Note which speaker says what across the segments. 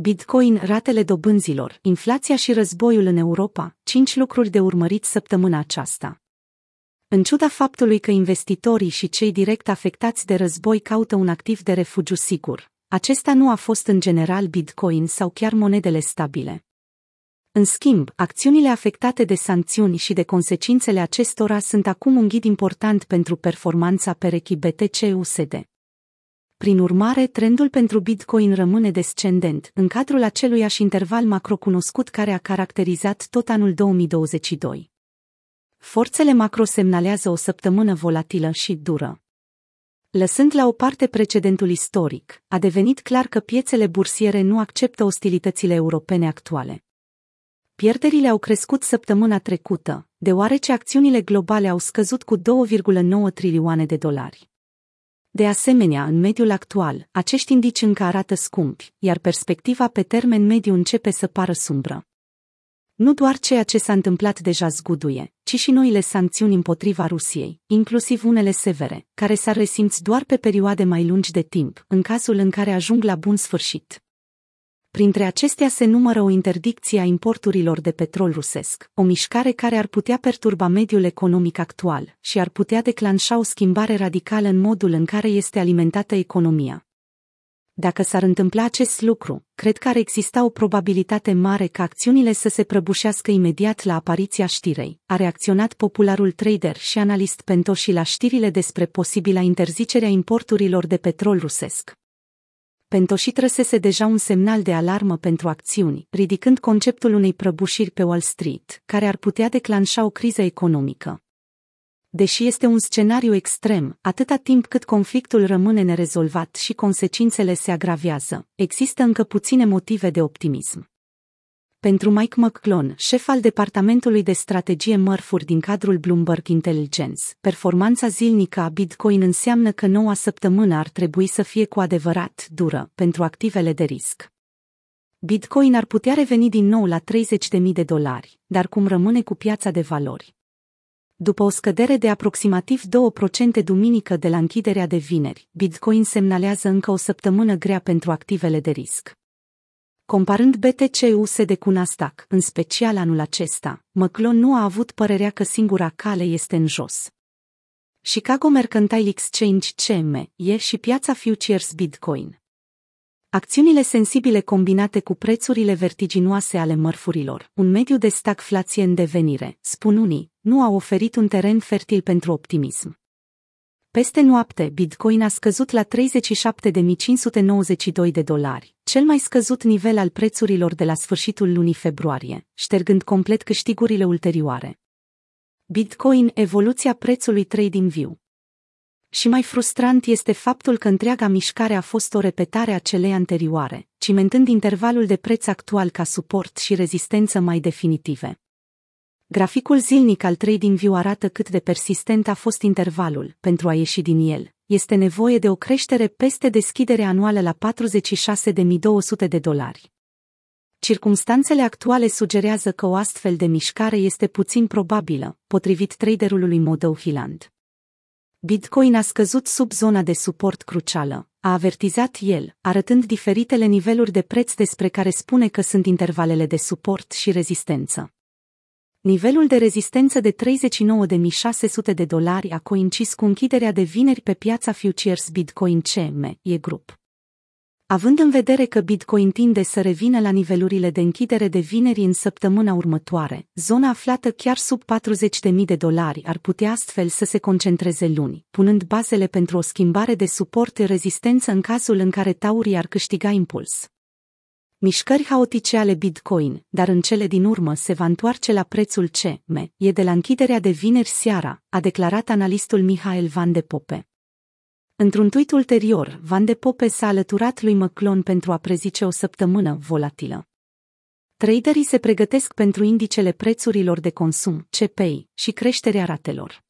Speaker 1: Bitcoin, ratele dobânzilor, inflația și războiul în Europa, cinci lucruri de urmărit săptămâna aceasta. În ciuda faptului că investitorii și cei direct afectați de război caută un activ de refugiu sigur, acesta nu a fost în general Bitcoin sau chiar monedele stabile. În schimb, acțiunile afectate de sancțiuni și de consecințele acestora sunt acum un ghid important pentru performanța perechii BTC-USD. Prin urmare, trendul pentru Bitcoin rămâne descendent în cadrul aceluiași interval macro cunoscut care a caracterizat tot anul 2022. Forțele macro semnalează o săptămână volatilă și dură. Lăsând la o parte precedentul istoric, a devenit clar că piețele bursiere nu acceptă ostilitățile europene actuale. Pierderile au crescut săptămâna trecută, deoarece acțiunile globale au scăzut cu 2,9 trilioane de dolari. De asemenea, în mediul actual, acești indici încă arată scumpi, iar perspectiva pe termen mediu începe să pară sumbră. Nu doar ceea ce s-a întâmplat deja zguduie, ci și noile sancțiuni împotriva Rusiei, inclusiv unele severe, care s-ar resimți doar pe perioade mai lungi de timp, în cazul în care ajung la bun sfârșit. Printre acestea se numără o interdicție a importurilor de petrol rusesc, o mișcare care ar putea perturba mediul economic actual și ar putea declanșa o schimbare radicală în modul în care este alimentată economia. Dacă s-ar întâmpla acest lucru, cred că ar exista o probabilitate mare ca acțiunile să se prăbușească imediat la apariția știrei, a reacționat popularul trader și analist Pentoshi la știrile despre posibila interzicere a importurilor de petrol rusesc. Pentoshi trăsese deja un semnal de alarmă pentru acțiuni, ridicând conceptul unei prăbușiri pe Wall Street, care ar putea declanșa o criză economică. Deși este un scenariu extrem, atâta timp cât conflictul rămâne nerezolvat și consecințele se agravează, există încă puține motive de optimism. Pentru Mike McClone, șef al Departamentului de Strategie Mărfuri din cadrul Bloomberg Intelligence, performanța zilnică a Bitcoin înseamnă că noua săptămână ar trebui să fie cu adevărat dură pentru activele de risc. Bitcoin ar putea reveni din nou la 30.000 de dolari, dar cum rămâne cu piața de valori? După o scădere de aproximativ 2% duminică de la închiderea de vineri, Bitcoin semnalează încă o săptămână grea pentru activele de risc. Comparând BTC-USD cu Nasdaq, în special anul acesta, McClone nu a avut părerea că singura cale este în jos. Chicago Mercantile Exchange CM e și piața futures Bitcoin. Acțiunile sensibile combinate cu prețurile vertiginoase ale mărfurilor, un mediu de stagflație în devenire, spun unii, nu au oferit un teren fertil pentru optimism. Peste noapte, Bitcoin a scăzut la 37.592 de dolari, cel mai scăzut nivel al prețurilor de la sfârșitul lunii februarie, ștergând complet câștigurile ulterioare. Bitcoin, evoluția prețului TradingView. Și mai frustrant este faptul că întreaga mișcare a fost o repetare a celei anterioare, cimentând intervalul de preț actual ca suport și rezistență mai definitive. Graficul zilnic al TradingView arată cât de persistent a fost intervalul pentru a ieși din el. Este nevoie de o creștere peste deschidere anuală la 46.200 de dolari. Circumstanțele actuale sugerează că o astfel de mișcare este puțin probabilă, potrivit traderului Modou Hiland. Bitcoin a scăzut sub zona de suport crucială, a avertizat el, arătând diferitele niveluri de preț despre care spune că sunt intervalele de suport și rezistență. Nivelul de rezistență de 39.600 de dolari a coincis cu închiderea de vineri pe piața futures Bitcoin CM, e grup. Având în vedere că Bitcoin tinde să revină la nivelurile de închidere de vineri în săptămâna următoare, zona aflată chiar sub 40.000 de dolari ar putea astfel să se concentreze luni, punând bazele pentru o schimbare de suport rezistență în cazul în care taurii ar câștiga impuls. Mișcări haotice ale Bitcoin, dar în cele din urmă se va întoarce la prețul CM, e de la închiderea de vineri seara, a declarat analistul Mihail Van de Pope. Într-un tweet ulterior, Van de Pope s-a alăturat lui McClone pentru a prezice o săptămână volatilă. Traderii se pregătesc pentru indicele prețurilor de consum, CPI, și creșterea ratelor.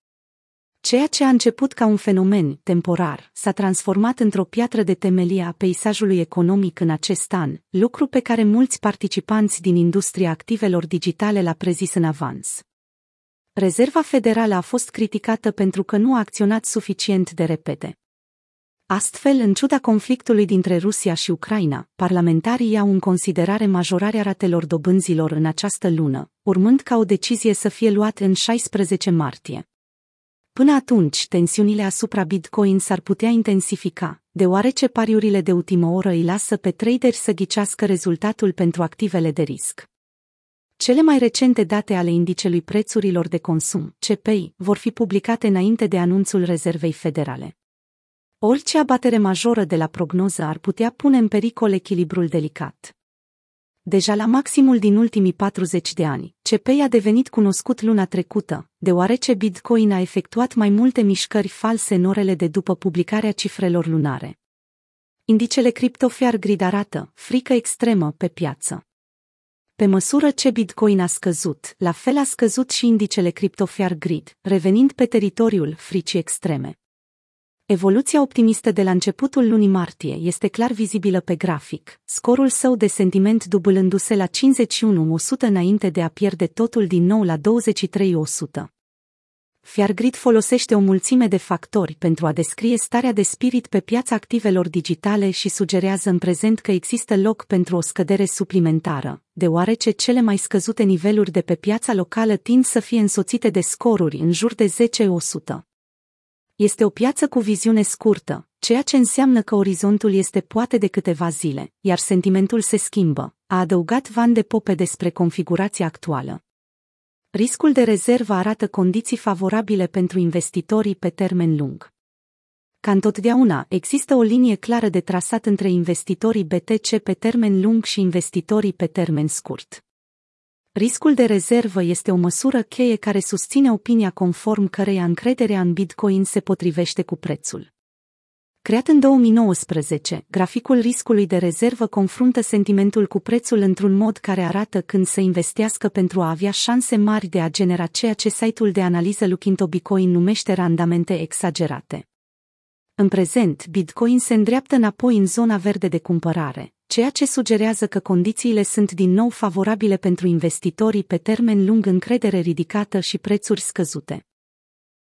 Speaker 1: Ceea ce a început ca un fenomen temporar s-a transformat într-o piatră de temelie a peisajului economic în acest an, lucru pe care mulți participanți din industria activelor digitale l-a prezis în avans. Rezerva Federală a fost criticată pentru că nu a acționat suficient de repede. Astfel, în ciuda conflictului dintre Rusia și Ucraina, parlamentarii iau în considerare majorarea ratelor dobânzilor în această lună, urmând ca o decizie să fie luată în 16 martie. Până atunci, tensiunile asupra Bitcoin s-ar putea intensifica, deoarece pariurile de ultimă oră îi lasă pe traderi să ghicească rezultatul pentru activele de risc. Cele mai recente date ale indicelui prețurilor de consum, CPI, vor fi publicate înainte de anunțul Rezervei Federale. Orice abatere majoră de la prognoză ar putea pune în pericol echilibrul delicat. Deja la maximul din ultimii 40 de ani, CPI a devenit cunoscut luna trecută, deoarece Bitcoin a efectuat mai multe mișcări false în orele de după publicarea cifrelor lunare. Indicele CryptoFair Grid arată frică extremă pe piață. Pe măsură ce Bitcoin a scăzut, la fel a scăzut și indicele CryptoFair Grid, revenind pe teritoriul fricii extreme. Evoluția optimistă de la începutul lunii martie este clar vizibilă pe grafic, scorul său de sentiment dublându-se la 51-100 înainte de a pierde totul din nou la 23-100. Fiargrid folosește o mulțime de factori pentru a descrie starea de spirit pe piața activelor digitale și sugerează în prezent că există loc pentru o scădere suplimentară, deoarece cele mai scăzute niveluri de pe piața locală tind să fie însoțite de scoruri în jur de 10-100. Este o piață cu viziune scurtă, ceea ce înseamnă că orizontul este poate de câteva zile, iar sentimentul se schimbă, a adăugat Van de Pope despre configurația actuală. Riscul de rezervă arată condiții favorabile pentru investitorii pe termen lung. Ca întotdeauna, există o linie clară de trasat între investitorii BTC pe termen lung și investitorii pe termen scurt. Riscul de rezervă este o măsură cheie care susține opinia conform căreia încrederea în Bitcoin se potrivește cu prețul. Creat în 2019, graficul riscului de rezervă confruntă sentimentul cu prețul într-un mod care arată când să investească pentru a avea șanse mari de a genera ceea ce site-ul de analiză Lookinto Bitcoin numește randamente exagerate. În prezent, Bitcoin se îndreaptă înapoi în zona verde de cumpărare, ceea ce sugerează că condițiile sunt din nou favorabile pentru investitorii pe termen lung încredere ridicată și prețuri scăzute.